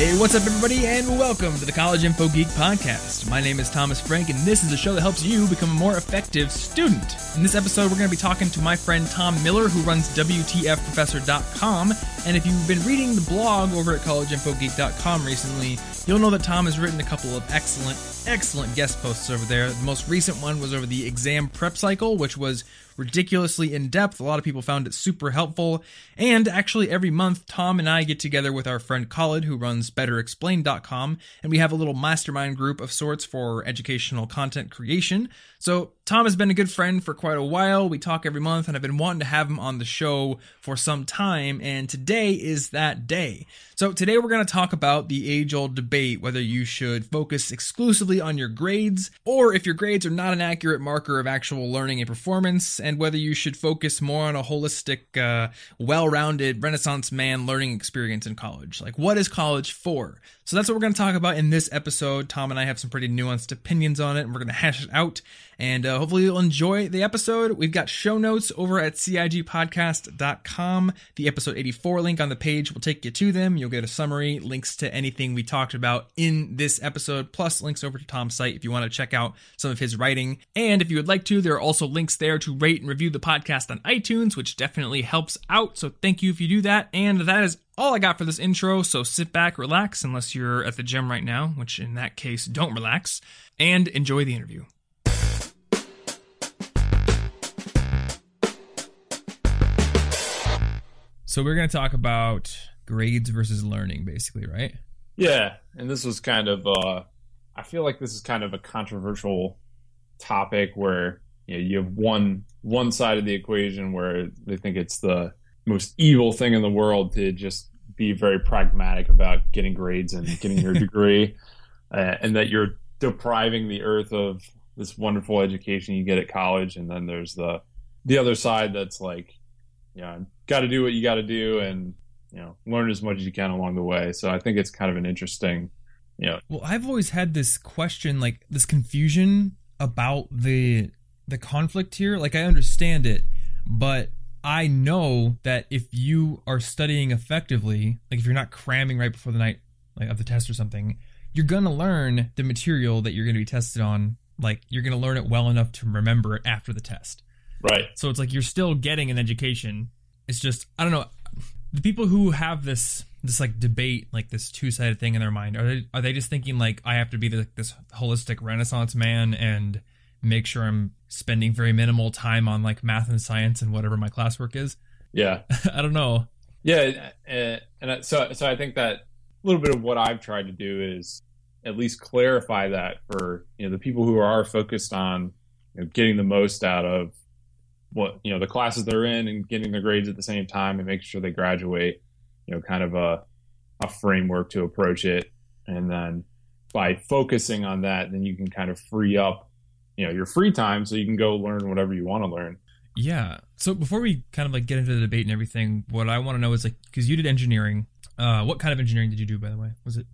Hey, what's up, everybody, and welcome to the College Info Geek Podcast. My name is Thomas Frank, and this is a show that helps you become a more effective student. In this episode, we're going to be talking to my friend Tom Miller, who runs WTFprofessor.com. And if you've been reading the blog over at collegeinfogeek.com recently, you'll know that Tom has written a couple of excellent, excellent guest posts over there. The most recent one was over the exam prep cycle, which was ridiculously in depth. A lot of people found it super helpful. And actually, every month, Tom and I get together with our friend Kalid, who runs BetterExplained.com, and we have a little mastermind group of sorts for educational content creation. So, Tom has been a good friend for quite a while. We talk every month, and I've been wanting to have him on the show for some time, and today is that day. So, today we're going to talk about the age old debate whether you should focus exclusively on your grades, or if your grades are not an accurate marker of actual learning and performance, and whether you should focus more on a holistic, uh, well rounded Renaissance man learning experience in college. Like, what is college for? So, that's what we're going to talk about in this episode. Tom and I have some pretty nuanced opinions on it, and we're going to hash it out. And uh, hopefully, you'll enjoy the episode. We've got show notes over at CIGpodcast.com. The episode 84 link on the page will take you to them. You'll get a summary, links to anything we talked about in this episode, plus links over to Tom's site if you want to check out some of his writing. And if you would like to, there are also links there to rate and review the podcast on iTunes, which definitely helps out. So thank you if you do that. And that is all I got for this intro, so sit back, relax, unless you're at the gym right now, which in that case, don't relax, and enjoy the interview. So we're going to talk about grades versus learning, basically, right? Yeah, and this was kind of uh, I feel like this is kind of a controversial topic where you, know, you have one one side of the equation where they think it's the most evil thing in the world to just be very pragmatic about getting grades and getting your degree, uh, and that you're depriving the earth of this wonderful education you get at college. And then there's the the other side that's like, you know, got to do what you got to do, and you know, learn as much as you can along the way. So I think it's kind of an interesting, you know. Well, I've always had this question, like this confusion about the the conflict here. Like I understand it, but I know that if you are studying effectively, like if you're not cramming right before the night like of the test or something, you're gonna learn the material that you're gonna be tested on. Like you're gonna learn it well enough to remember it after the test. Right. So it's like you're still getting an education. It's just I don't know. The people who have this this like debate, like this two sided thing in their mind, are they are they just thinking like I have to be the, this holistic Renaissance man and make sure I'm spending very minimal time on like math and science and whatever my classwork is. Yeah. I don't know. Yeah, and uh, so so I think that a little bit of what I've tried to do is at least clarify that for you know the people who are focused on you know, getting the most out of what you know the classes they're in and getting their grades at the same time and making sure they graduate. You know, kind of a a framework to approach it, and then by focusing on that, then you can kind of free up you know your free time so you can go learn whatever you want to learn. Yeah. So before we kind of like get into the debate and everything what i want to know is like because you did engineering uh what kind of engineering did you do by the way? Was it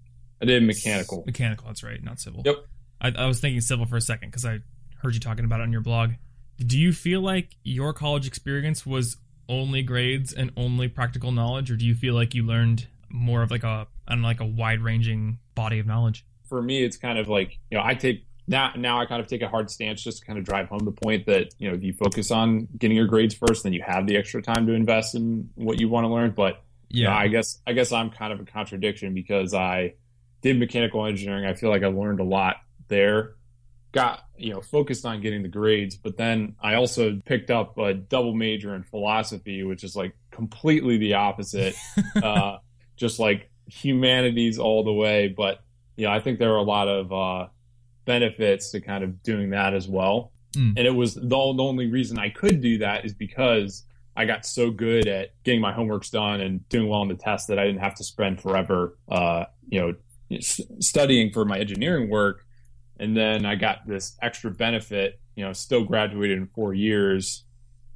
i did mechanical. Mechanical that's right not civil. Yep. I, I was thinking civil for a second because i heard you talking about it on your blog. Do you feel like your college experience was only grades and only practical knowledge or do you feel like you learned more of like a I don't know, like a wide ranging body of knowledge? For me it's kind of like you know i take now now I kind of take a hard stance just to kind of drive home the point that you know if you focus on getting your grades first, then you have the extra time to invest in what you want to learn. But yeah, you know, I guess I guess I'm kind of a contradiction because I did mechanical engineering. I feel like I learned a lot there. Got you know focused on getting the grades, but then I also picked up a double major in philosophy, which is like completely the opposite. uh, just like humanities all the way. But yeah, you know, I think there are a lot of uh, benefits to kind of doing that as well. Mm. And it was the, the only reason I could do that is because I got so good at getting my homeworks done and doing well on the test that I didn't have to spend forever, uh, you know, studying for my engineering work. And then I got this extra benefit, you know, still graduated in four years,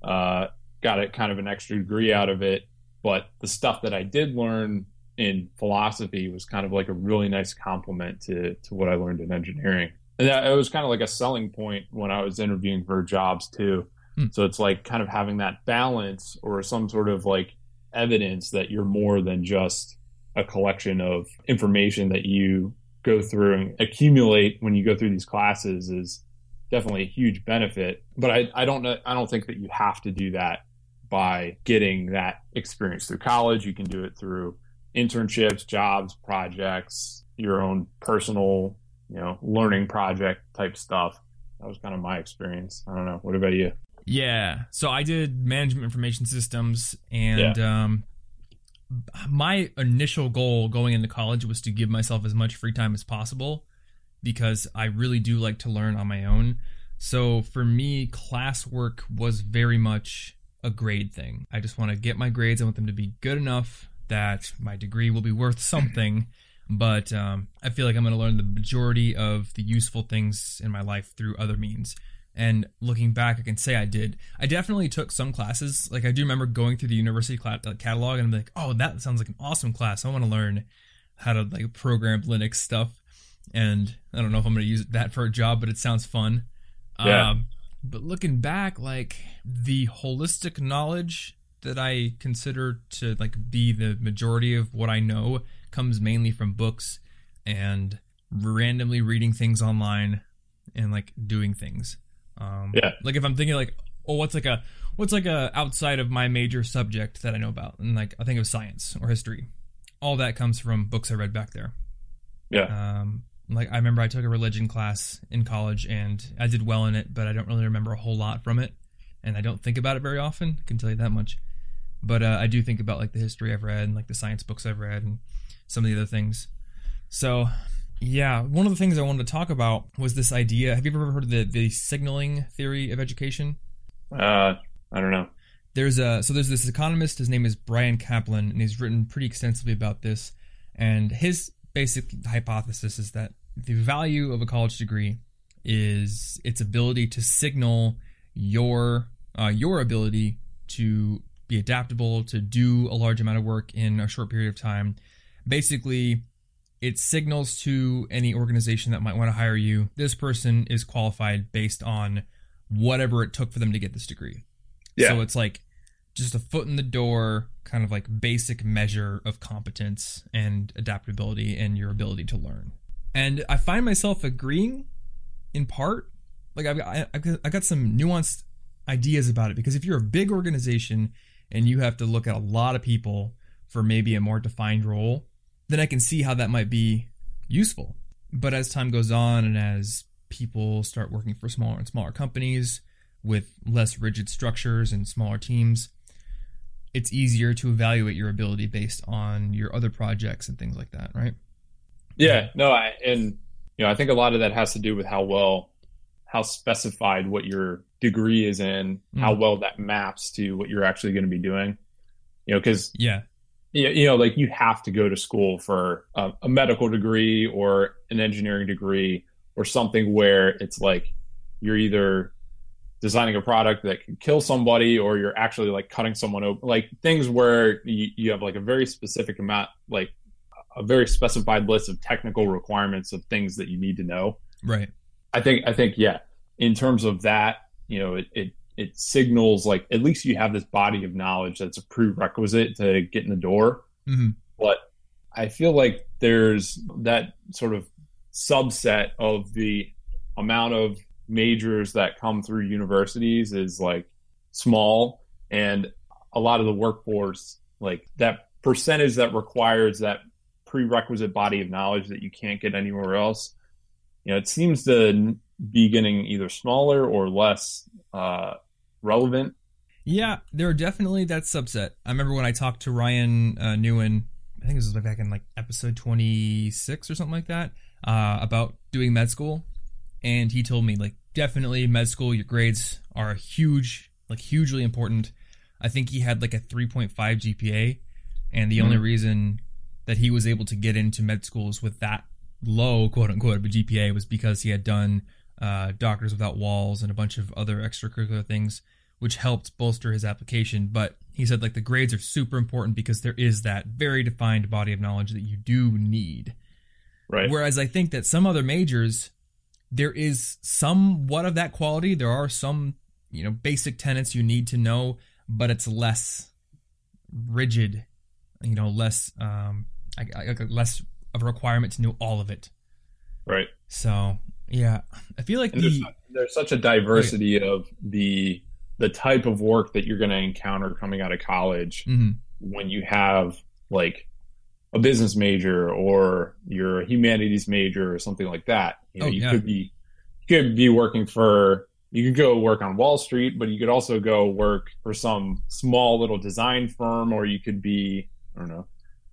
uh, got a kind of an extra degree out of it. But the stuff that I did learn in philosophy was kind of like a really nice complement to, to what I learned in engineering and that, it was kind of like a selling point when I was interviewing for jobs too. Hmm. So it's like kind of having that balance or some sort of like evidence that you're more than just a a collection of information that you go through and accumulate when you go through these classes is definitely a huge benefit. But I, I don't know, I don't think that you have to do that by getting that experience through college. You can do it through internships, jobs, projects, your own personal, you know, learning project type stuff. That was kind of my experience. I don't know. What about you? Yeah. So I did management information systems and yeah. um my initial goal going into college was to give myself as much free time as possible because I really do like to learn on my own. So for me, classwork was very much a grade thing. I just want to get my grades. I want them to be good enough that my degree will be worth something. But um, I feel like I'm going to learn the majority of the useful things in my life through other means. And looking back, I can say I did. I definitely took some classes. Like I do remember going through the university catalog and I'm like, oh, that sounds like an awesome class. I want to learn how to like program Linux stuff. And I don't know if I'm going to use that for a job, but it sounds fun. Yeah. Um, but looking back, like the holistic knowledge that I consider to like be the majority of what I know comes mainly from books and randomly reading things online and like doing things. Um, yeah. Like if I'm thinking like, oh, what's like a what's like a outside of my major subject that I know about, and like I think of science or history. All that comes from books I read back there. Yeah. Um, like I remember I took a religion class in college and I did well in it, but I don't really remember a whole lot from it, and I don't think about it very often. I can tell you that much. But uh, I do think about like the history I've read and like the science books I've read and some of the other things. So yeah, one of the things I wanted to talk about was this idea. Have you ever heard of the the signaling theory of education? Uh, I don't know. There's a so there's this economist. His name is Bryan Caplan, and he's written pretty extensively about this. And his basic hypothesis is that the value of a college degree is its ability to signal your uh, your ability to be adaptable, to do a large amount of work in a short period of time. Basically, it signals to any organization that might want to hire you this person is qualified based on whatever it took for them to get this degree. Yeah. So it's like just a foot in the door, kind of like basic measure of competence and adaptability and your ability to learn. And I find myself agreeing in part. Like I've got, I got some nuanced ideas about it because if you're a big organization and you have to look at a lot of people for maybe a more defined role, then I can see how that might be useful. But as time goes on and as people start working for smaller and smaller companies with less rigid structures and smaller teams, it's easier to evaluate your ability based on your other projects and things like that, right? Yeah, no, I, and you know, I think a lot of that has to do with how well, how specified what your degree is in, mm. how well that maps to what you're actually going to be doing. You know, because yeah, you know, like you have to go to school for a, a medical degree or an engineering degree or something where it's like you're either designing a product that can kill somebody or you're actually like cutting someone open like things where you, you have like a very specific amount like a very specified list of technical requirements of things that you need to know right i think i think yeah in terms of that you know it, it it signals like at least you have this body of knowledge that's a prerequisite to get in the door mm-hmm. but i feel like there's that sort of subset of the amount of majors that come through universities is like small and a lot of the workforce like that percentage that requires that prerequisite body of knowledge that you can't get anywhere else you know it seems to be getting either smaller or less uh, relevant? Yeah there are definitely that subset. I remember when i talked to ryan uh, Nguyen i think this was back in like episode 26 or something like that uh, about doing med school. And he told me like definitely med school your grades are huge like hugely important. I think he had like a 3.5 gpa and the mm-hmm. only reason that he was able to get into med schools with that low quote unquote of a gpa was because he had done uh, doctors without walls and a bunch of other extracurricular things which helped bolster his application but he said like the grades are super important because there is that very defined body of knowledge that you do need right whereas i think that some other majors there is somewhat of that quality. There are some, you know, basic tenets you need to know, but it's less rigid, you know, less, um, I, I, less of a requirement to know all of it. Right. So yeah, I feel like the, there's, there's, such a diversity right. of the the type of work that you're going to encounter coming out of college mm-hmm. when you have like a business major or you're a humanities major or something like that. You know, oh, you yeah. could be you could be working for you could go work on Wall Street, but you could also go work for some small little design firm, or you could be, I don't know,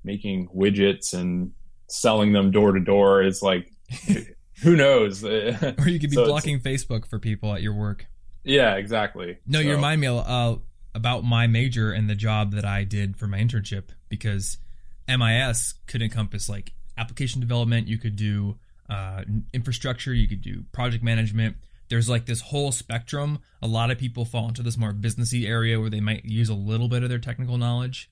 making widgets and selling them door to door. It's like, who knows? or you could be so blocking Facebook for people at your work. Yeah, exactly. No, so. you remind me uh, about my major and the job that I did for my internship because MIS could encompass like application development. You could do uh, infrastructure. You could do project management there's like this whole spectrum. A lot of people fall into this more businessy area where they might use a little bit of their technical knowledge,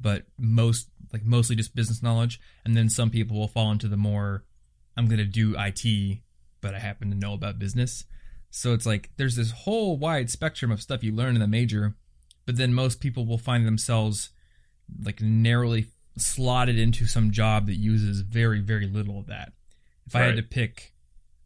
but most like mostly just business knowledge. And then some people will fall into the more I'm going to do IT, but I happen to know about business. So it's like there's this whole wide spectrum of stuff you learn in the major, but then most people will find themselves like narrowly slotted into some job that uses very very little of that. If right. I had to pick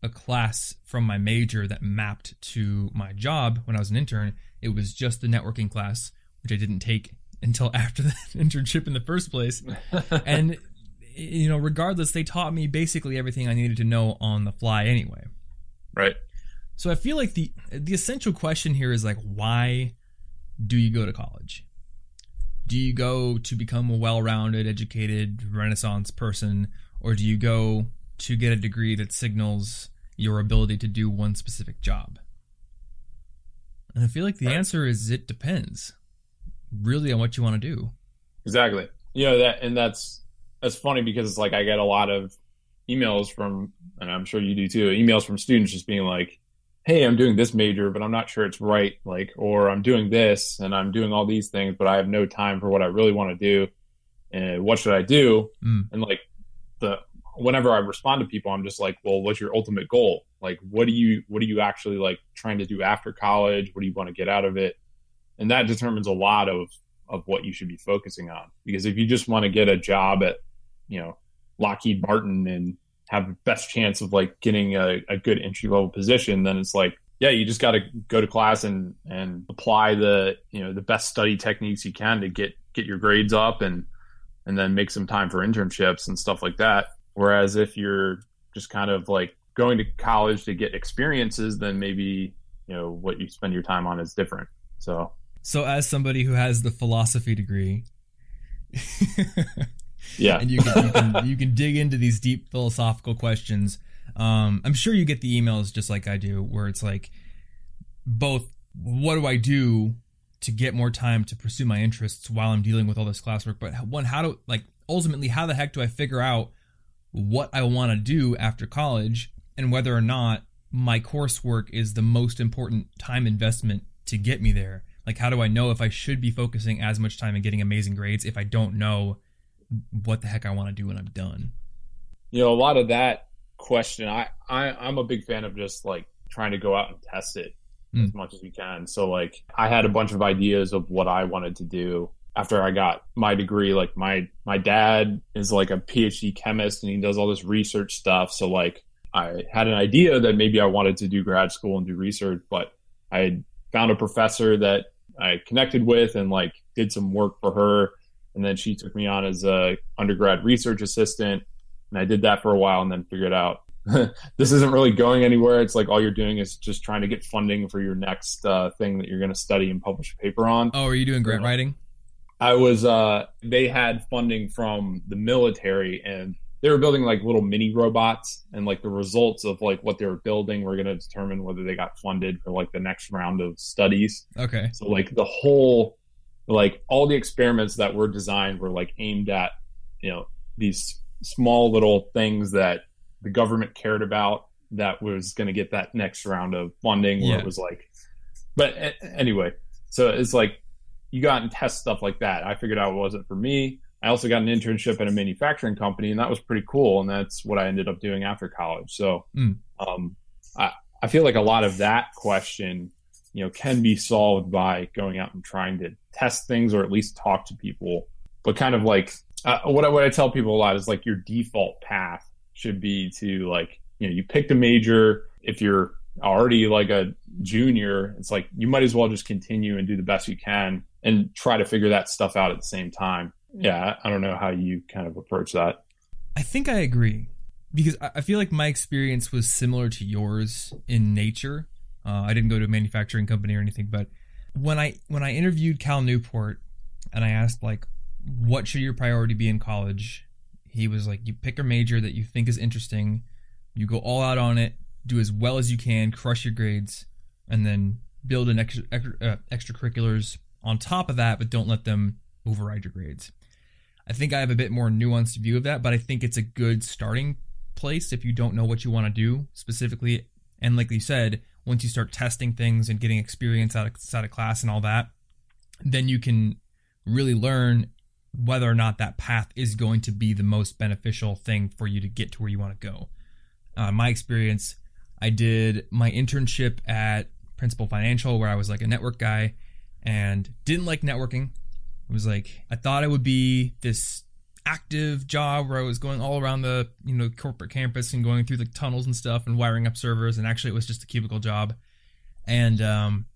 a class from my major that mapped to my job when I was an intern. It was just the networking class, which I didn't take until after the internship in the first place. and you know, regardless, they taught me basically everything I needed to know on the fly anyway. Right. So I feel like the the essential question here is like why do you go to college? Do you go to become a well-rounded, educated, renaissance person or do you go to get a degree that signals your ability to do one specific job? And I feel like the right. answer is it depends really on what you want to do. Exactly. You know that and that's that's funny because it's like I get a lot of emails from and I'm sure you do too, emails from students just being like, Hey, I'm doing this major, but I'm not sure it's right, like or I'm doing this and I'm doing all these things, but I have no time for what I really want to do. And what should I do? Mm. And like the whenever I respond to people, I'm just like, well, what's your ultimate goal? Like, what do you, what are you actually like trying to do after college? What do you want to get out of it? And that determines a lot of, of what you should be focusing on. Because if you just want to get a job at, you know, Lockheed Martin and have the best chance of like getting a, a good entry level position, then it's like, yeah, you just got to go to class and, and apply the, you know, the best study techniques you can to get, get your grades up and, and then make some time for internships and stuff like that Whereas if you're just kind of like going to college to get experiences, then maybe you know what you spend your time on is different. So, so as somebody who has the philosophy degree, yeah, and you can, you can, you can dig into these deep philosophical questions. Um, I'm sure you get the emails just like I do, where it's like both what do I do to get more time to pursue my interests while I'm dealing with all this classwork, but one how do like ultimately how the heck do I figure out what I want to do after college and whether or not my coursework is the most important time investment to get me there. Like, how do I know if I should be focusing as much time and getting amazing grades if I don't know what the heck I want to do when I'm done? You know, a lot of that question, I, I I'm a big fan of just like trying to go out and test it mm. as much as you can. So, like, I had a bunch of ideas of what I wanted to do after I got my degree, like my my dad is like a PhD chemist and he does all this research stuff. So like I had an idea that maybe I wanted to do grad school and do research, but I found a professor that I connected with and like did some work for her. And then she took me on as a undergrad research assistant. And I did that for a while and then figured out this isn't really going anywhere. It's like all you're doing is just trying to get funding for your next uh, thing that you're going to study and publish a paper on. Oh, are you doing grant writing? I was uh they had funding from the military and they were building like little mini robots and like the results of like what they were building were going to determine whether they got funded for like the next round of studies. Okay. So like the whole like all the experiments that were designed were like aimed at you know these small little things that the government cared about that was going to get that next round of funding where yeah. it was like but anyway so it's like you got and test stuff like that. I figured out it wasn't for me. I also got an internship at a manufacturing company, and that was pretty cool. And that's what I ended up doing after college. So mm. um, I, I feel like a lot of that question, you know, can be solved by going out and trying to test things or at least talk to people. But kind of like uh, what I, what I tell people a lot is like your default path should be to like you know you picked a major. If you're already like a junior it's like you might as well just continue and do the best you can and try to figure that stuff out at the same time. Yeah i don't know how you kind of approach that. I think i agree because i feel like my experience was similar to yours in nature uh, i didn't go to a manufacturing company or anything but when i when i interviewed cal newport and i asked like what should your priority be in college? He was like you pick a major that you think is interesting. You go all out on it. Do as well as you can. Crush your grades. And then build an extra, uh, extracurriculars on top of that but don't let them override your grades. I think i have a bit more nuanced view of that but i think it's a good starting place if you don't know what you want to do specifically. And like you said once you start testing things and getting experience out of, class and all that then you can really learn whether or not that path is going to be the most beneficial thing for you to get to where you want to go. Uh, my experience, I did my internship at Principal Financial, where I was like a network guy, and didn't like networking. It was like I thought it would be this active job where I was going all around the you know corporate campus and going through the tunnels and stuff and wiring up servers, and actually it was just a cubicle job. And um,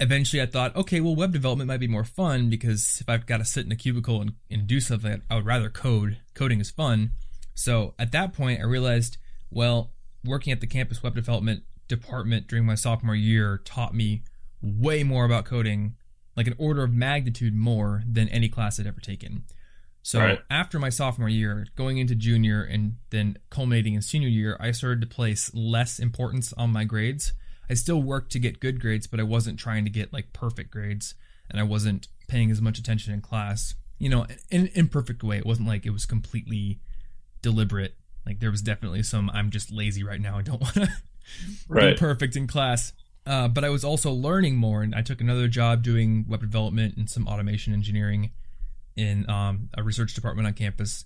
eventually I thought, okay, well, web development might be more fun because if I've got to sit in a cubicle and, and do something, I would rather code. Coding is fun. So at that point, I realized, well, working at the campus web development department during my sophomore year taught me way more about coding, like an order of magnitude more than any class I'd ever taken. So right. after my sophomore year, going into junior and then culminating in senior year, I started to place less importance on my grades I still worked to get good grades, but I wasn't trying to get like perfect grades, and I wasn't paying as much attention in class. You know, in an imperfect way. It wasn't like it was completely deliberate. Like there was definitely some I'm just lazy right now. I don't want to right. be perfect in class. Uh, but I was also learning more, and I took another job doing web development and some automation engineering in um, a research department on campus.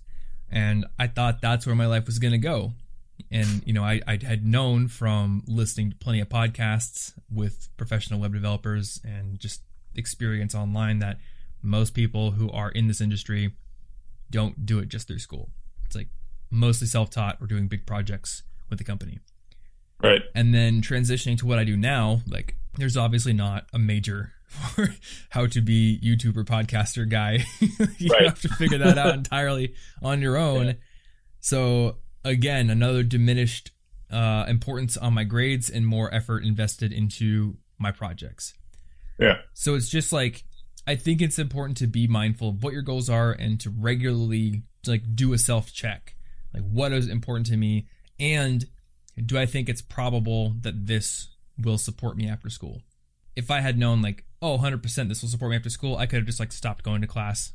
And I thought that's where my life was going to go. And you know I, I had known from listening to plenty of podcasts with professional web developers and just experience online that most people who are in this industry don't do it just through school. It's like mostly self-taught or doing big projects with the company. Right. And then transitioning to what i do now like there's obviously not a major for how to be youtuber podcaster guy you right. have to figure that out entirely on your own yeah. so again another diminished uh, importance on my grades and more effort invested into my projects. Yeah. So it's just like I think it's important to be mindful of what your goals are and to regularly like do a self check. Like what is important to me and do I think it's probable that this will support me after school? If I had known like, oh, 100% this will support me after school, I could have just like stopped going to class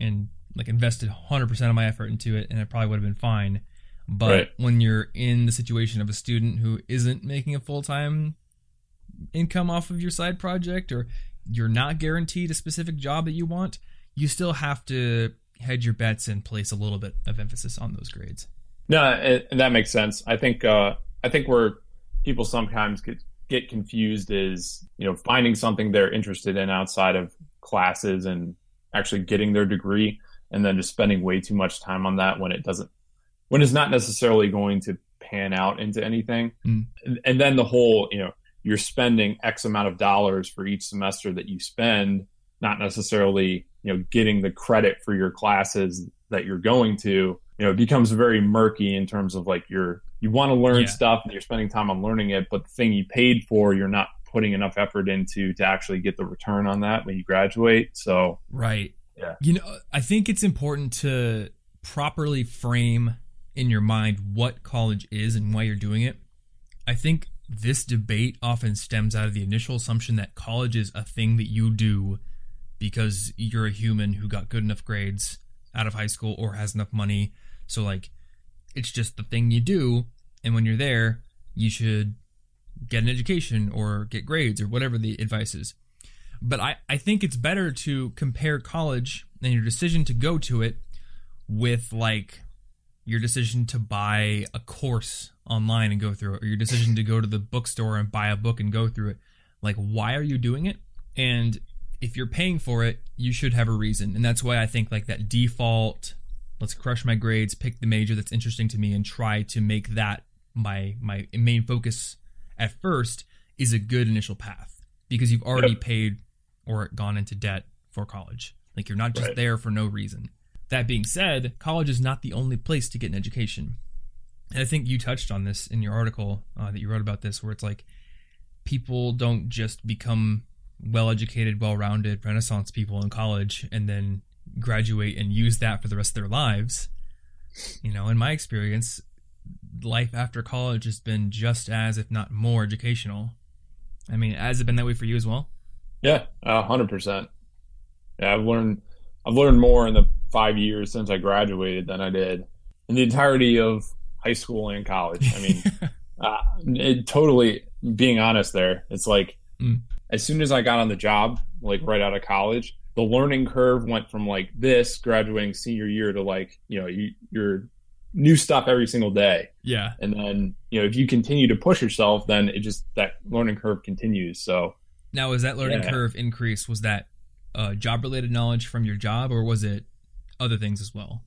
and like invested 100% of my effort into it and it probably would have been fine. But right. when you're in the situation of a student who isn't making a full time income off of your side project, or you're not guaranteed a specific job that you want, you still have to hedge your bets and place a little bit of emphasis on those grades. No, it, that makes sense. I think uh, I think where people sometimes get get confused is you know finding something they're interested in outside of classes and actually getting their degree, and then just spending way too much time on that when it doesn't when it's not necessarily going to pan out into anything. Mm. And then the whole, you know, you're spending X amount of dollars for each semester that you spend, not necessarily, you know, getting the credit for your classes that you're going to, you know, it becomes very murky in terms of like you're, you want to learn yeah. stuff and you're spending time on learning it, but the thing you paid for, you're not putting enough effort into to actually get the return on that when you graduate. So, right. Yeah. You know, I think it's important to properly frame in your mind what college is and why you're doing it. I think this debate often stems out of the initial assumption that college is a thing that you do because you're a human who got good enough grades out of high school or has enough money. So, like, it's just the thing you do. And when you're there, you should get an education or get grades or whatever the advice is. But I, I think it's better to compare college and your decision to go to it with, like, your decision to buy a course online and go through it, or your decision to go to the bookstore and buy a book and go through it. Like, why are you doing it? And if you're paying for it, you should have a reason. And that's why I think like that default, let's crush my grades, pick the major that's interesting to me and try to make that my my main focus at first is a good initial path because you've already yep. paid or gone into debt for college. Like you're not just right. there for no reason. That being said, college is not the only place to get an education. And I think you touched on this in your article uh, that you wrote about this, where it's like people don't just become well educated, well rounded Renaissance people in college and then graduate and use that for the rest of their lives. You know, in my experience, life after college has been just as, if not more, educational. I mean, has it been that way for you as well? Yeah, hundred percent. Yeah, I've learned I've learned more in the five years since I graduated than I did in the entirety of high school and college. I mean, uh, it totally being honest there, it's like mm. as soon as I got on the job, like right out of college, the learning curve went from like this graduating senior year to like, you know, you, you're new stuff every single day. Yeah. And then, you know, if you continue to push yourself, then it just that learning curve continues. So now is that learning yeah. curve increase was that uh, job related knowledge from your job or was it other things as well?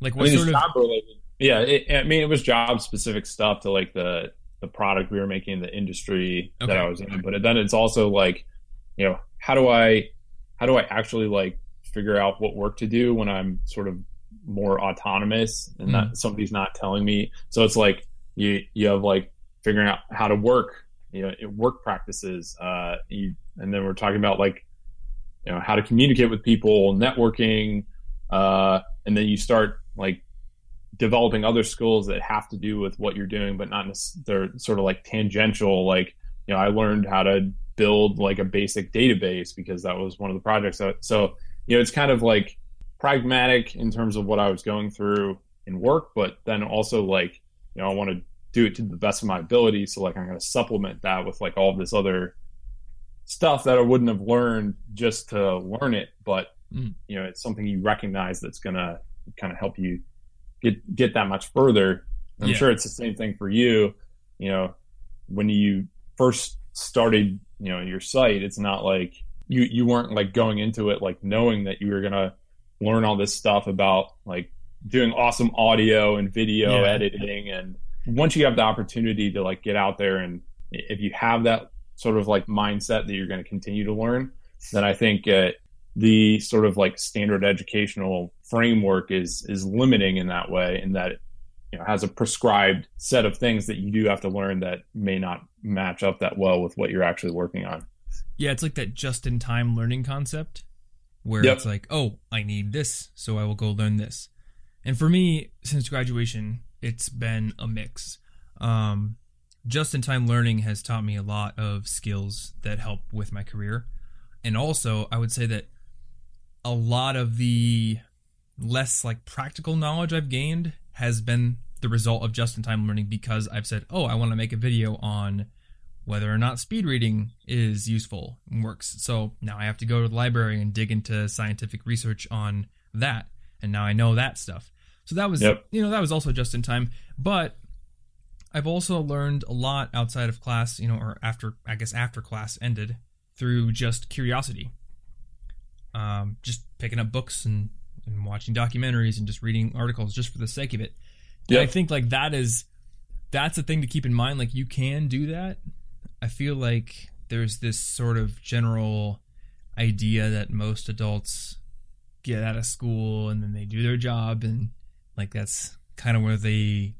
Like what I mean, sort of job related yeah, it, I mean, it was job specific stuff to like the the product we were making, the industry okay. that I was in. But then it's also like, you know, how do I how do I actually like figure out what work to do when I'm sort of more autonomous and mm. that somebody's not telling me. So it's like you you have like figuring out how to work, you know, work practices. Uh, you, and then we're talking about like, you know, how to communicate with people, networking, uh, and then you start like developing other skills that have to do with what you're doing, but not they're sort of like tangential. Like, you know, I learned how to build like a basic database because that was one of the projects. That, so, you know, it's kind of like pragmatic in terms of what I was going through in work, but then also like, you know, I want to do it to the best of my ability. So like, I'm going to supplement that with like all this other stuff that I wouldn't have learned just to learn it. But, mm. you know, it's something you recognize that's going to kind of help you get get that much further. I'm yeah. sure it's the same thing for you. You know, when you first started, you know, your site, it's not like you you weren't like going into it like knowing that you were gonna learn all this stuff about like doing awesome audio and video yeah. editing and once you have the opportunity to like get out there and if you have that sort of like mindset that you're going to continue to learn then i think uh, the sort of like standard educational framework is is limiting in that way in that you know, has a prescribed set of things that you do have to learn that may not match up that well with what you're actually working on. Yeah, it's like that just in time learning concept where yep. it's like, oh, I need this, so I will go learn this. And for me, since graduation, it's been a mix. Um, just in time learning has taught me a lot of skills that help with my career. And also, I would say that a lot of the less like practical knowledge I've gained has been the result of just in time learning because I've said, oh, I want to make a video on whether or not speed reading is useful and works. So now I have to go to the library and dig into scientific research on that. And now I know that stuff. So that was, yep. you know, that was also just in time. But I've also learned a lot outside of class, you know, or after, I guess, after class ended through just curiosity um, just picking up books and, and watching documentaries and just reading articles just for the sake of it. Yeah, I think like that is that's a thing to keep in mind. Like you can do that. I feel like there's this sort of general idea that most adults get out of school and then they do their job and like that's kind of where the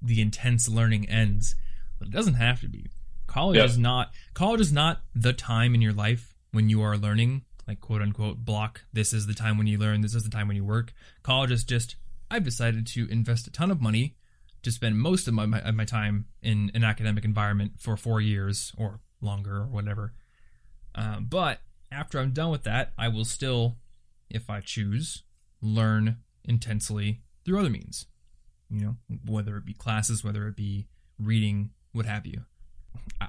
the intense learning ends. But it doesn't have to be. College is not college is not the time in your life when you are learning like quote unquote block. This is the time when you learn. This is the time when you work. College is just i've decided to invest a ton of money to spend most of my, my, my time in an academic environment for four years or longer or whatever. Uh, but after i'm done with that i will still if i choose learn intensely through other means you know whether it be classes whether it be reading what have you.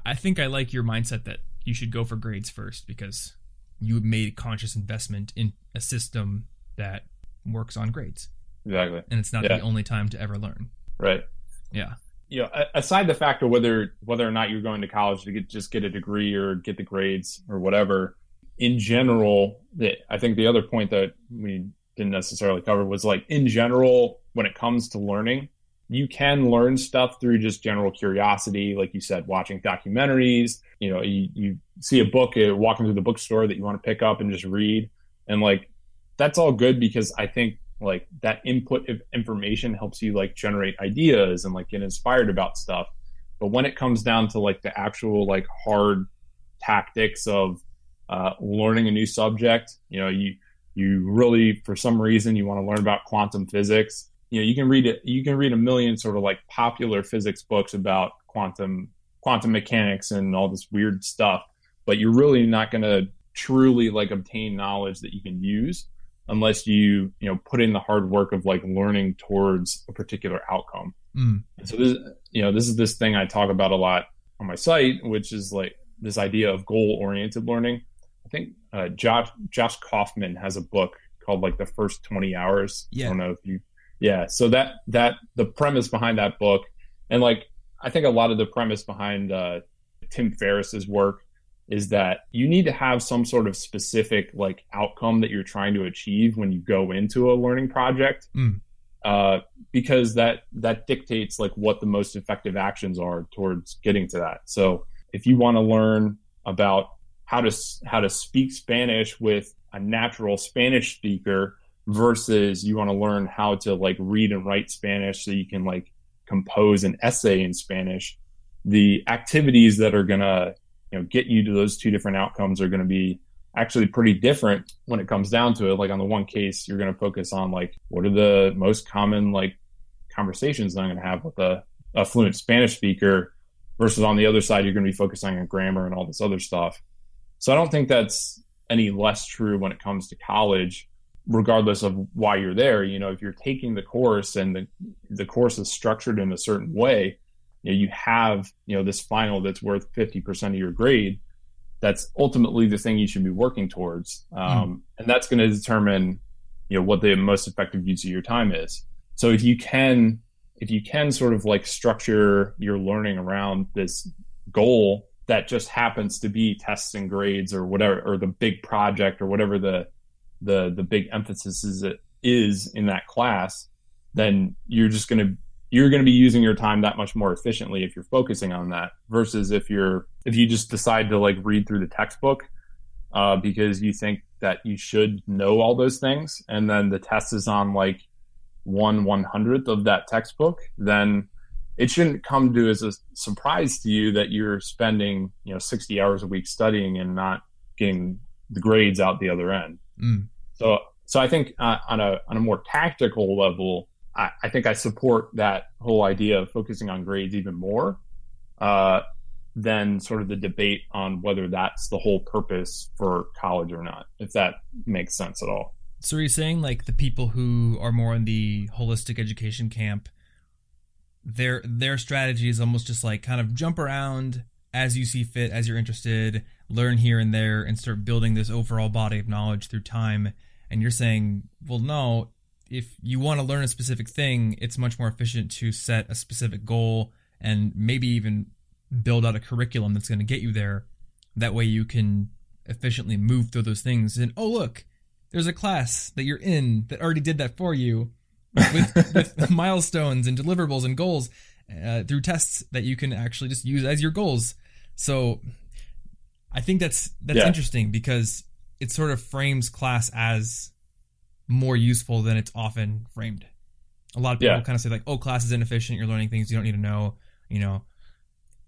I think i like your mindset that you should go for grades first because you made a conscious investment in a system that works on grades. Exactly. And it's not yeah. the only time to ever learn. Right. Yeah. You know, aside the fact of whether whether or not you're going to college to get just get a degree or get the grades or whatever, in general, the, I think the other point that we didn't necessarily cover was like in general, when it comes to learning, you can learn stuff through just general curiosity, like you said, watching documentaries. You know, you, you see a book, uh, walking through the bookstore that you want to pick up and just read, and like that's all good because I think like that input of information helps you like generate ideas and like get inspired about stuff. But when it comes down to like the actual like hard tactics of uh, learning a new subject, you know, you you really for some reason you want to learn about quantum physics you know you can read it you can read a million sort of like popular physics books about quantum quantum mechanics and all this weird stuff but you're really not going to truly like obtain knowledge that you can use unless you you know put in the hard work of like learning towards a particular outcome mm. so this you know this is this thing i talk about a lot on my site which is like this idea of goal oriented learning i think uh, josh josh kaufman has a book called like the first 20 hours yeah. i don't know if you yeah so that that the premise behind that book and like i think a lot of the premise behind uh, tim ferriss's work is that you need to have some sort of specific like outcome that you're trying to achieve when you go into a learning project mm. uh, because that that dictates like what the most effective actions are towards getting to that so if you want to learn about how to how to speak spanish with a natural spanish speaker versus you want to learn how to like read and write Spanish so you can like compose an essay in Spanish. The activities that are going to, you know, get you to those two different outcomes are going to be actually pretty different when it comes down to it. Like on the one case, you're going to focus on like what are the most common like conversations that I'm going to have with a, a fluent Spanish speaker versus on the other side, you're going to be focusing on grammar and all this other stuff. So I don't think that's any less true when it comes to college regardless of why you're there you know if you're taking the course and the, the course is structured in a certain way you, know, you have you know this final that's worth 50% of your grade that's ultimately the thing you should be working towards um, mm. and that's going to determine you know what the most effective use of your time is so if you can if you can sort of like structure your learning around this goal that just happens to be tests and grades or whatever or the big project or whatever the the the big emphasis is is in that class, then you're just going to you're going to be using your time that much more efficiently if you're focusing on that versus if you're if you just decide to like read through the textbook uh, because you think that you should know all those things and then the test is on like one one hundredth of that textbook then it shouldn't come to as a surprise to you that you're spending you know 60 hours a week studying and not getting the grades out the other end mm. So, so I think uh, on a on a more tactical level, I, I, think I support that whole idea of focusing on grades even more uh, than sort of the debate on whether that's the whole purpose for college or not. If that makes sense at all. So, are you saying like the people who are more in the holistic education camp? Their their strategy is almost just like kind of jump around as you see fit, as you're interested, learn here and there, and start building this overall body of knowledge through time. And you're saying, well, no, if you want to learn a specific thing, it's much more efficient to set a specific goal and maybe even build out a curriculum that's going to get you there. That way you can efficiently move through those things. And oh, look, there's a class that you're in that already did that for you with, with milestones and deliverables and goals uh, through tests that you can actually just use as your goals. So I think that's that's yeah. interesting because it sort of frames class as more useful than it's often framed. A lot of people yeah. kind of say like, "Oh, class is inefficient. You're learning things you don't need to know." You know,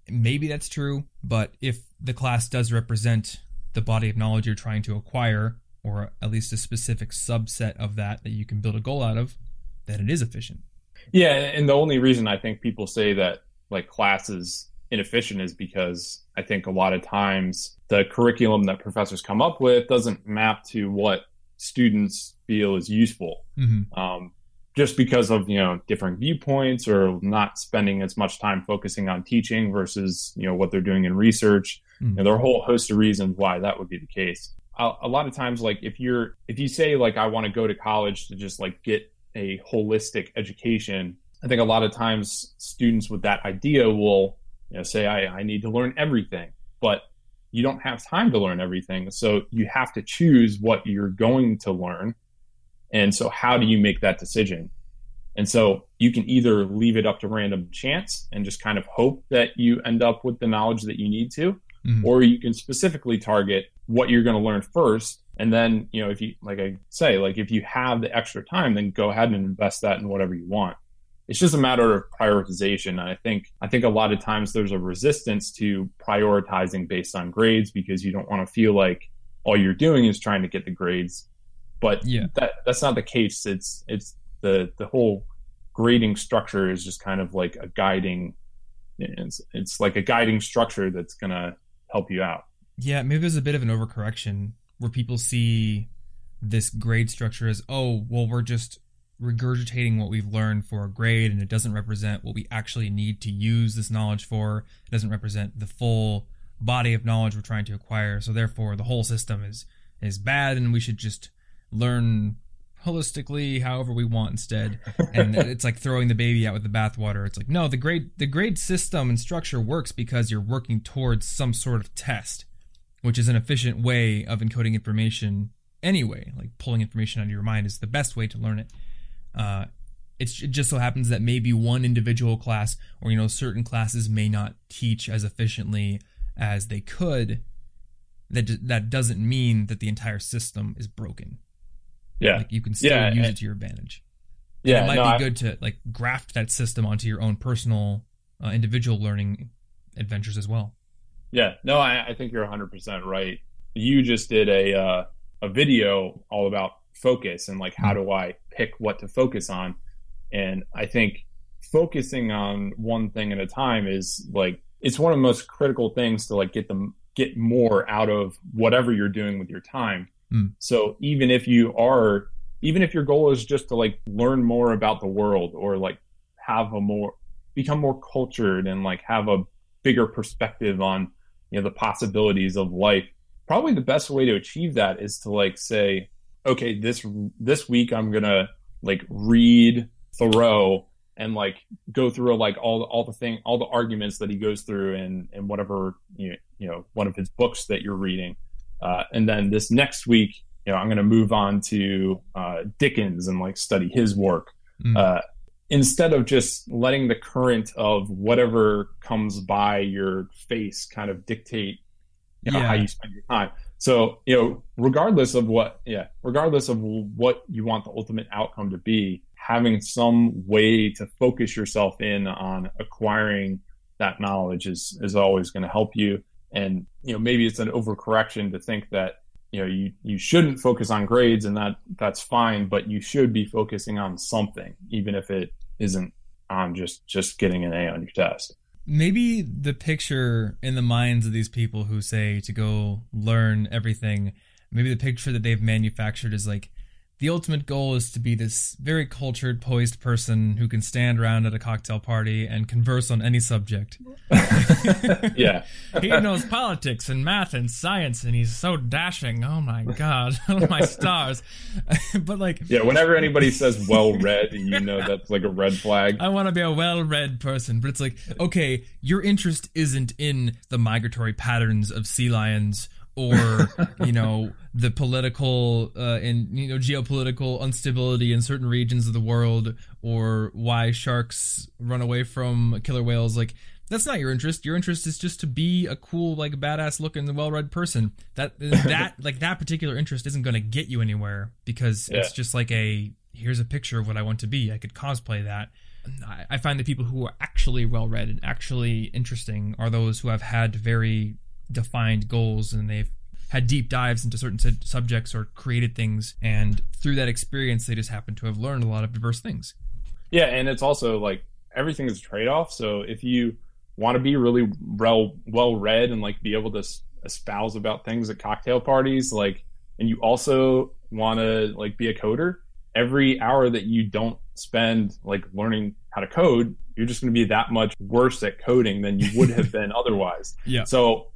maybe that's true, but if the class does represent the body of knowledge you're trying to acquire, or at least a specific subset of that that you can build a goal out of, then it is efficient. Yeah, and the only reason I think people say that like class is inefficient is because I think a lot of times the curriculum that professors come up with doesn't map to what students feel is useful. Mm-hmm. Um, just because of you know different viewpoints or not spending as much time focusing on teaching versus you know what they're doing in research mm-hmm. you know, there are a whole host of reasons why that would be the case a, a lot of times like if you're if you say like i want to go to college to just like get a holistic education i think a lot of times students with that idea will you know, say I, I need to learn everything, but you don't have time to learn everything. So you have to choose what you're going to learn. And so how do you make that decision? And so you can either leave it up to random chance and just kind of hope that you end up with the knowledge that you need to, mm-hmm. or you can specifically target what you're going to learn first. And then, you know, if you, like I say, like if you have the extra time, then go ahead and invest that in whatever you want. It's just a matter of prioritization. And I think, I think a lot of times there's a resistance to prioritizing based on grades because you don't want to feel like all you're doing is trying to get the grades. But yeah. that, that's not the case. It's, it's the the whole grading structure is just kind of like a guiding it's, it's like a guiding structure that's going to help you out. Yeah, maybe there's a bit of an overcorrection where people see this grade structure as, oh, well, we're just regurgitating what we've learned for a grade and it doesn't represent what we actually need to use this knowledge for. It doesn't represent the full body of knowledge we're trying to acquire. So therefore the whole system is is bad and we should just learn holistically however we want instead and it's like throwing the baby out with the bathwater it's like no the grade the grade system and structure works because you're working towards some sort of test which is an efficient way of encoding information anyway like pulling information out of your mind is the best way to learn it uh, it's, it just so happens that maybe one individual class or you know certain classes may not teach as efficiently as they could that that doesn't mean that the entire system is broken yeah. Like you can still yeah, use it to your advantage. Yeah. And it might no, be good to like graft that system onto your own personal uh, individual learning adventures as well. Yeah. No, I, I think you're 100% right. You just did a uh, a video all about focus and like how mm-hmm. do I pick what to focus on? And I think focusing on one thing at a time is like it's one of the most critical things to like get them get more out of whatever you're doing with your time Mm. So even if you are, even if your goal is just to like learn more about the world or like have a more, become more cultured and like have a bigger perspective on, you know, the possibilities of life, probably the best way to achieve that is to like say, okay, this, this week I'm going to like read Thoreau and like go through like all the, all the thing, all the arguments that he goes through in, in whatever, you know, you know, one of his books that you're reading uh, and then this next week, you know, I'm going to move on to uh, Dickens and like study his work. Mm. Uh, instead of just letting the current of whatever comes by your face kind of dictate you know, yeah. how you spend your time. So, you know, regardless of what, yeah, regardless of what you want the ultimate outcome to be, having some way to focus yourself in on acquiring that knowledge is is always going to help you. And you know maybe it's an overcorrection to think that you know you you shouldn't focus on grades and that that's fine but you should be focusing on something even if it isn't on just just getting an A on your test maybe the picture in the minds of these people who say to go learn everything maybe the picture that they've manufactured is like the ultimate goal is to be this very cultured, poised person who can stand around at a cocktail party and converse on any subject. yeah. he knows politics and math and science, and he's so dashing. Oh my God. Oh my stars. but like. Yeah, whenever anybody says well read, you know that's like a red flag. I want to be a well read person, but it's like, okay, your interest isn't in the migratory patterns of sea lions or you know the political uh, and you know geopolitical instability in certain regions of the world or why sharks run away from killer whales. Like that's not your interest. Your interest is just to be a cool like badass looking well-read person. That that like that particular interest isn't going to get you anywhere because yeah. it's just like a here's a picture of what i want to be. I could cosplay that. I find the people who are actually well read and actually interesting are those who have had very defined goals and they've had deep dives into certain su- subjects or created things. And through that experience they just happen to have learned a lot of diverse things. Yeah. And it's also like everything is a trade-off. So if you want to be really well well read and like be able to espouse about things at cocktail parties like and you also want to like be a coder every hour that you don't spend like learning how to code you're just going to be that much worse at coding than you would have been otherwise. Yeah. So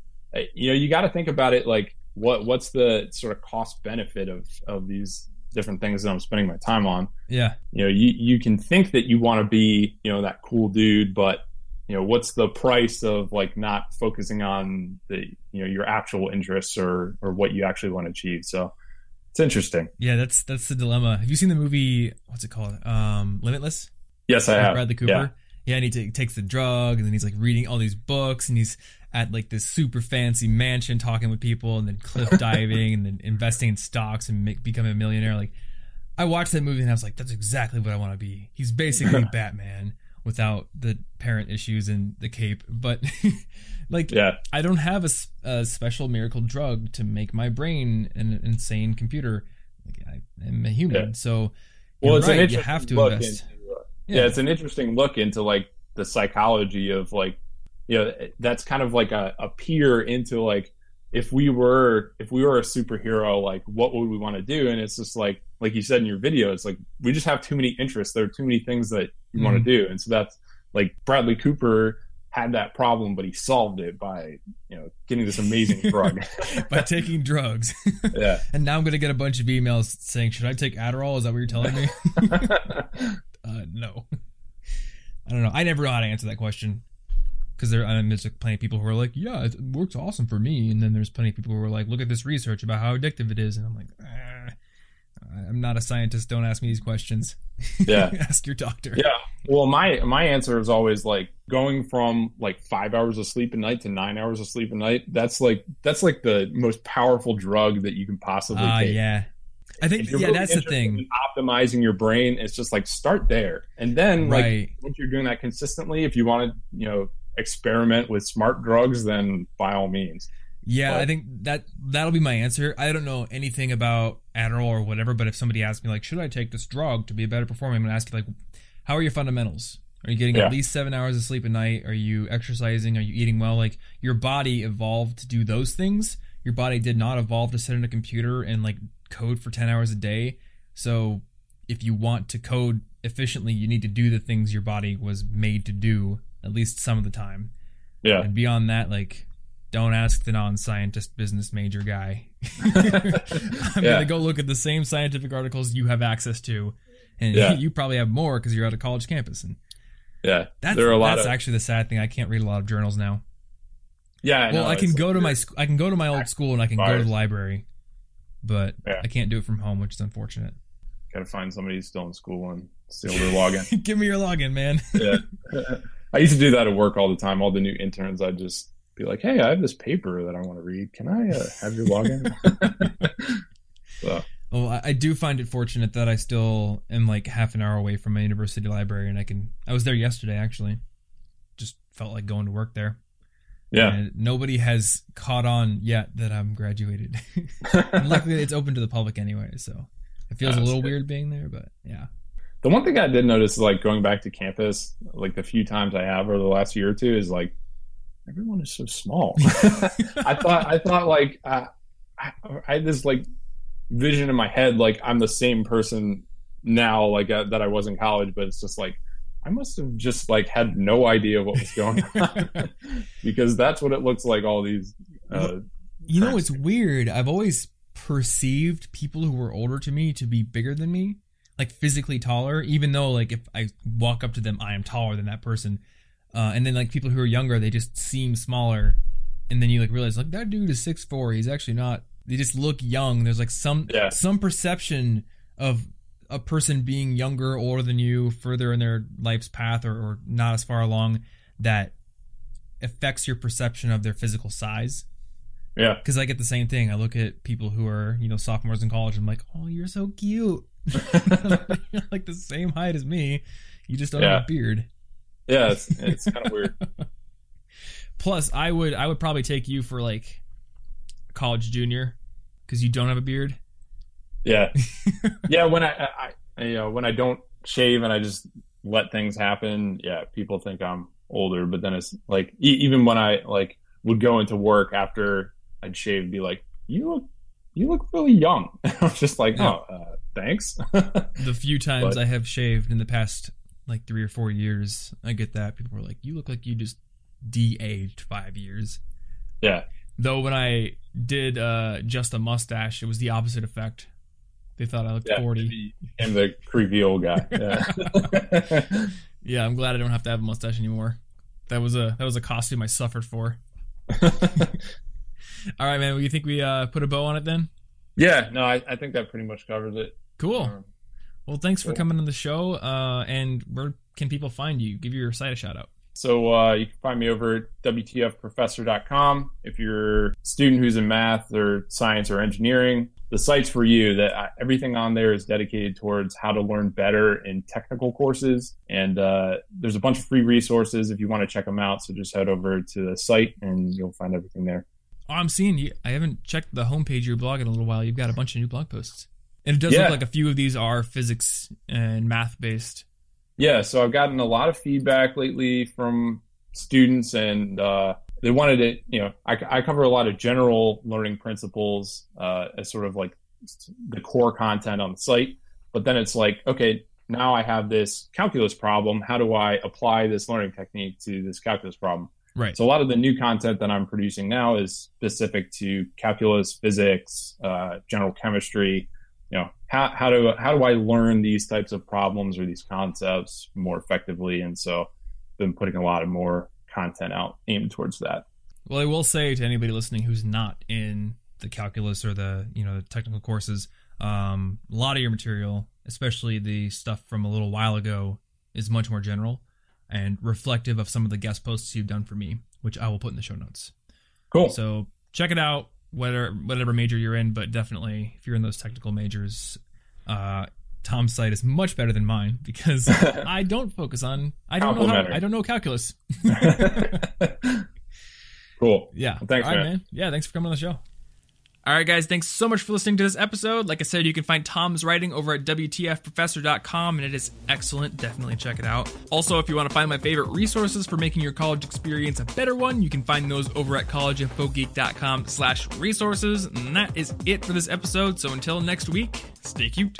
you know you got to think about it like what what's the sort of cost benefit of of these different things that I'm spending my time on. Yeah. You know, you you can think that you want to be, you know, that cool dude, but you know what's the price of like not focusing on the you know your actual interests or or what you actually want to achieve? So it's interesting. Yeah that's that's the dilemma. Have you seen the movie what's it called? Um limitless? Yes i have. Bradley cooper? Yeah. yeah and he t- takes the drug and then he's like reading all these books and he's at like this super fancy mansion talking with people and then cliff diving and then investing in stocks and make, becoming a millionaire like i watched that movie and i was like that's exactly what i want to be he's basically batman without the parent issues and the cape but like yeah. i don't have a, a, special miracle drug to make my brain an insane computer like, i am a human yeah. so well it's right, an interesting you have to invest into, uh, yeah. yeah it's an interesting look into like the psychology of like you know that's kind of like a, a peer into like if we were if we were a superhero like what would we want to do? And it's just like like you said in your video it's like we just have too many interests. There are too many things that you mm. want to do. And so that's like bradley cooper had that problem but he solved it by you know getting this amazing drug. By taking drugs. Yeah. And now i'm gonna get a bunch of emails saying should i take adderall? Is that what you're telling me? Uh, no. I don't know. I never know how to answer that question because there, I mean, there's plenty of people who are like, yeah, it works awesome for me, and then there's plenty of people who are like, look at this research about how addictive it is, and I'm like, ah, I'm not a scientist. Don't ask me these questions. Yeah, ask your doctor. Yeah. Well, my my answer is always like going from like five hours of sleep a night to nine hours of sleep a night. That's like that's like the most powerful drug that you can possibly uh, take. Yeah. I think yeah, really that's the thing. optimizing your brain, it's just like start there, and then right. like once you're doing that consistently, if you want to, you know, experiment with smart drugs, then by all means. Yeah, but, I think that that'll be my answer. I don't know anything about Adderall or whatever, but if somebody asks me like, should I take this drug to be a better performer, I'm gonna ask you like, how are your fundamentals? Are you getting yeah. at least seven hours of sleep a night? Are you exercising? Are you eating well? Like your body evolved to do those things. Your body did not evolve to sit in a computer and like code for ten hours a day. So if you want to code efficiently, you need to do the things your body was made to do at least some of the time. Yeah. And beyond that, like, don't ask the non-scientist business major guy. I'm yeah. gonna go look at the same scientific articles you have access to, and yeah. you probably have more because you're at a college campus. And yeah, that's, there are a lot that's of, actually the sad thing. I can't read a lot of journals now. Yeah, I well, I can go to my I can go to my old school and I can go to the library, but yeah. I can't do it from home, which is unfortunate. Got to find somebody who's still in school and steal their login. Give me your login, man. yeah. I used to do that at work all the time. All the new interns, I'd just be like, "Hey, I have this paper that I want to read. Can I uh, have your login?" so. Well, I do find it fortunate that I still am like half an hour away from my university library, and I can. I was there yesterday actually. Just felt like going to work there. Yeah. And nobody has caught on yet that I'm graduated. luckily, it's open to the public anyway, so it feels a little good. weird being there, but yeah. The one thing I did notice, is like going back to campus, like the few times I have over the last year or two, is like everyone is so small. I thought I thought like uh, I, I, had this like vision in my head, like I'm the same person now, like uh, that I was in college, but it's just like I must have just like had no idea what was going on because that's what it looks like. All these, uh, you know, it's weird. I've always perceived people who were older to me to be bigger than me like physically taller, even though like if I walk up to them, I am taller than that person. Uh, and then like people who are younger, they just seem smaller, and then you like realize like that dude is six four. He's actually not. They just look young. There's like some yeah. some perception of a person being younger, older than you, further in their life's path, or, or not as far along that affects your perception of their physical size. Yeah. Because I get the same thing. I look at people who are, you know, sophomores in college. I'm like, oh, you're so cute. You're like the same height as me. You just don't yeah. have a beard. Yeah, it's, it's kind of weird. Plus, I would I would probably take you for like college junior because you don't have a beard. Yeah, yeah. When I, I, I, you know when I don't shave and I just let things happen, yeah, people think I'm older. But then it's like e- even when I like would go into work after I'd shave, be like, "You look, you look really young." I'm just like, yeah. "Oh, uh, thanks." the few times but, I have shaved in the past like three or four years, I get that people are like, "You look like you just de-aged five years." Yeah. Though when I did uh, just a mustache, it was the opposite effect. They thought I looked yeah, forty. And the creepy old guy. Yeah. yeah, I'm glad I don't have to have a mustache anymore. that was a that was a costume I suffered for. All right, man. Well, you think we uh, put a bow on it then? Yeah, no, I, I think that pretty much covers it. Cool. Um, well, thanks cool. for coming on the show. Uh, and where can people find you? Give your site a shout out. So uh, you can find me over at WTFprofessor.com. If you're a student who's in math or science or engineering, the site's for you. That uh, everything on there is dedicated towards how to learn better in technical courses, and uh, there's a bunch of free resources if you want to check them out. So just head over to the site and you'll find everything there. Oh, I'm seeing you. I haven't checked the homepage of your blog in a little while. You've got a bunch of new blog posts, and it does yeah. look like a few of these are physics and math based. Yeah, so I've gotten a lot of feedback lately from students, and uh, they wanted it. You know, I, I, cover a lot of general learning principles uh, as sort of like the core content on the site, but then it's like, okay, now I have this calculus problem. How do I apply this learning technique to this calculus problem? Right. So a lot of the new content that I'm producing now is specific to calculus, physics, uh, general chemistry. You know, how, how do how do I learn these types of problems or these concepts more effectively? And so, I've been putting a lot of more content out aimed towards that. Well, I will say to anybody listening who's not in the calculus or the you know the technical courses, um, a lot of your material, especially the stuff from a little while ago, is much more general and reflective of some of the guest posts you've done for me, which I will put in the show notes. Cool. So check it out, whether whatever major you're in, but definitely if you're in those technical majors, uh, Tom's site is much better than mine because I don't focus on I don't know how, I don't know calculus. cool. Yeah. Well, thanks, man. man. Yeah, thanks for coming on the show. All right, guys, thanks so much for listening to this episode. Like I said, you can find Tom's writing over at WTFprofessor.com, and it is excellent. Definitely check it out. Also, if you want to find my favorite resources for making your college experience a better one, you can find those over at collegeinfogeek.com slash resources. And that is it for this episode. So until next week, stay cute.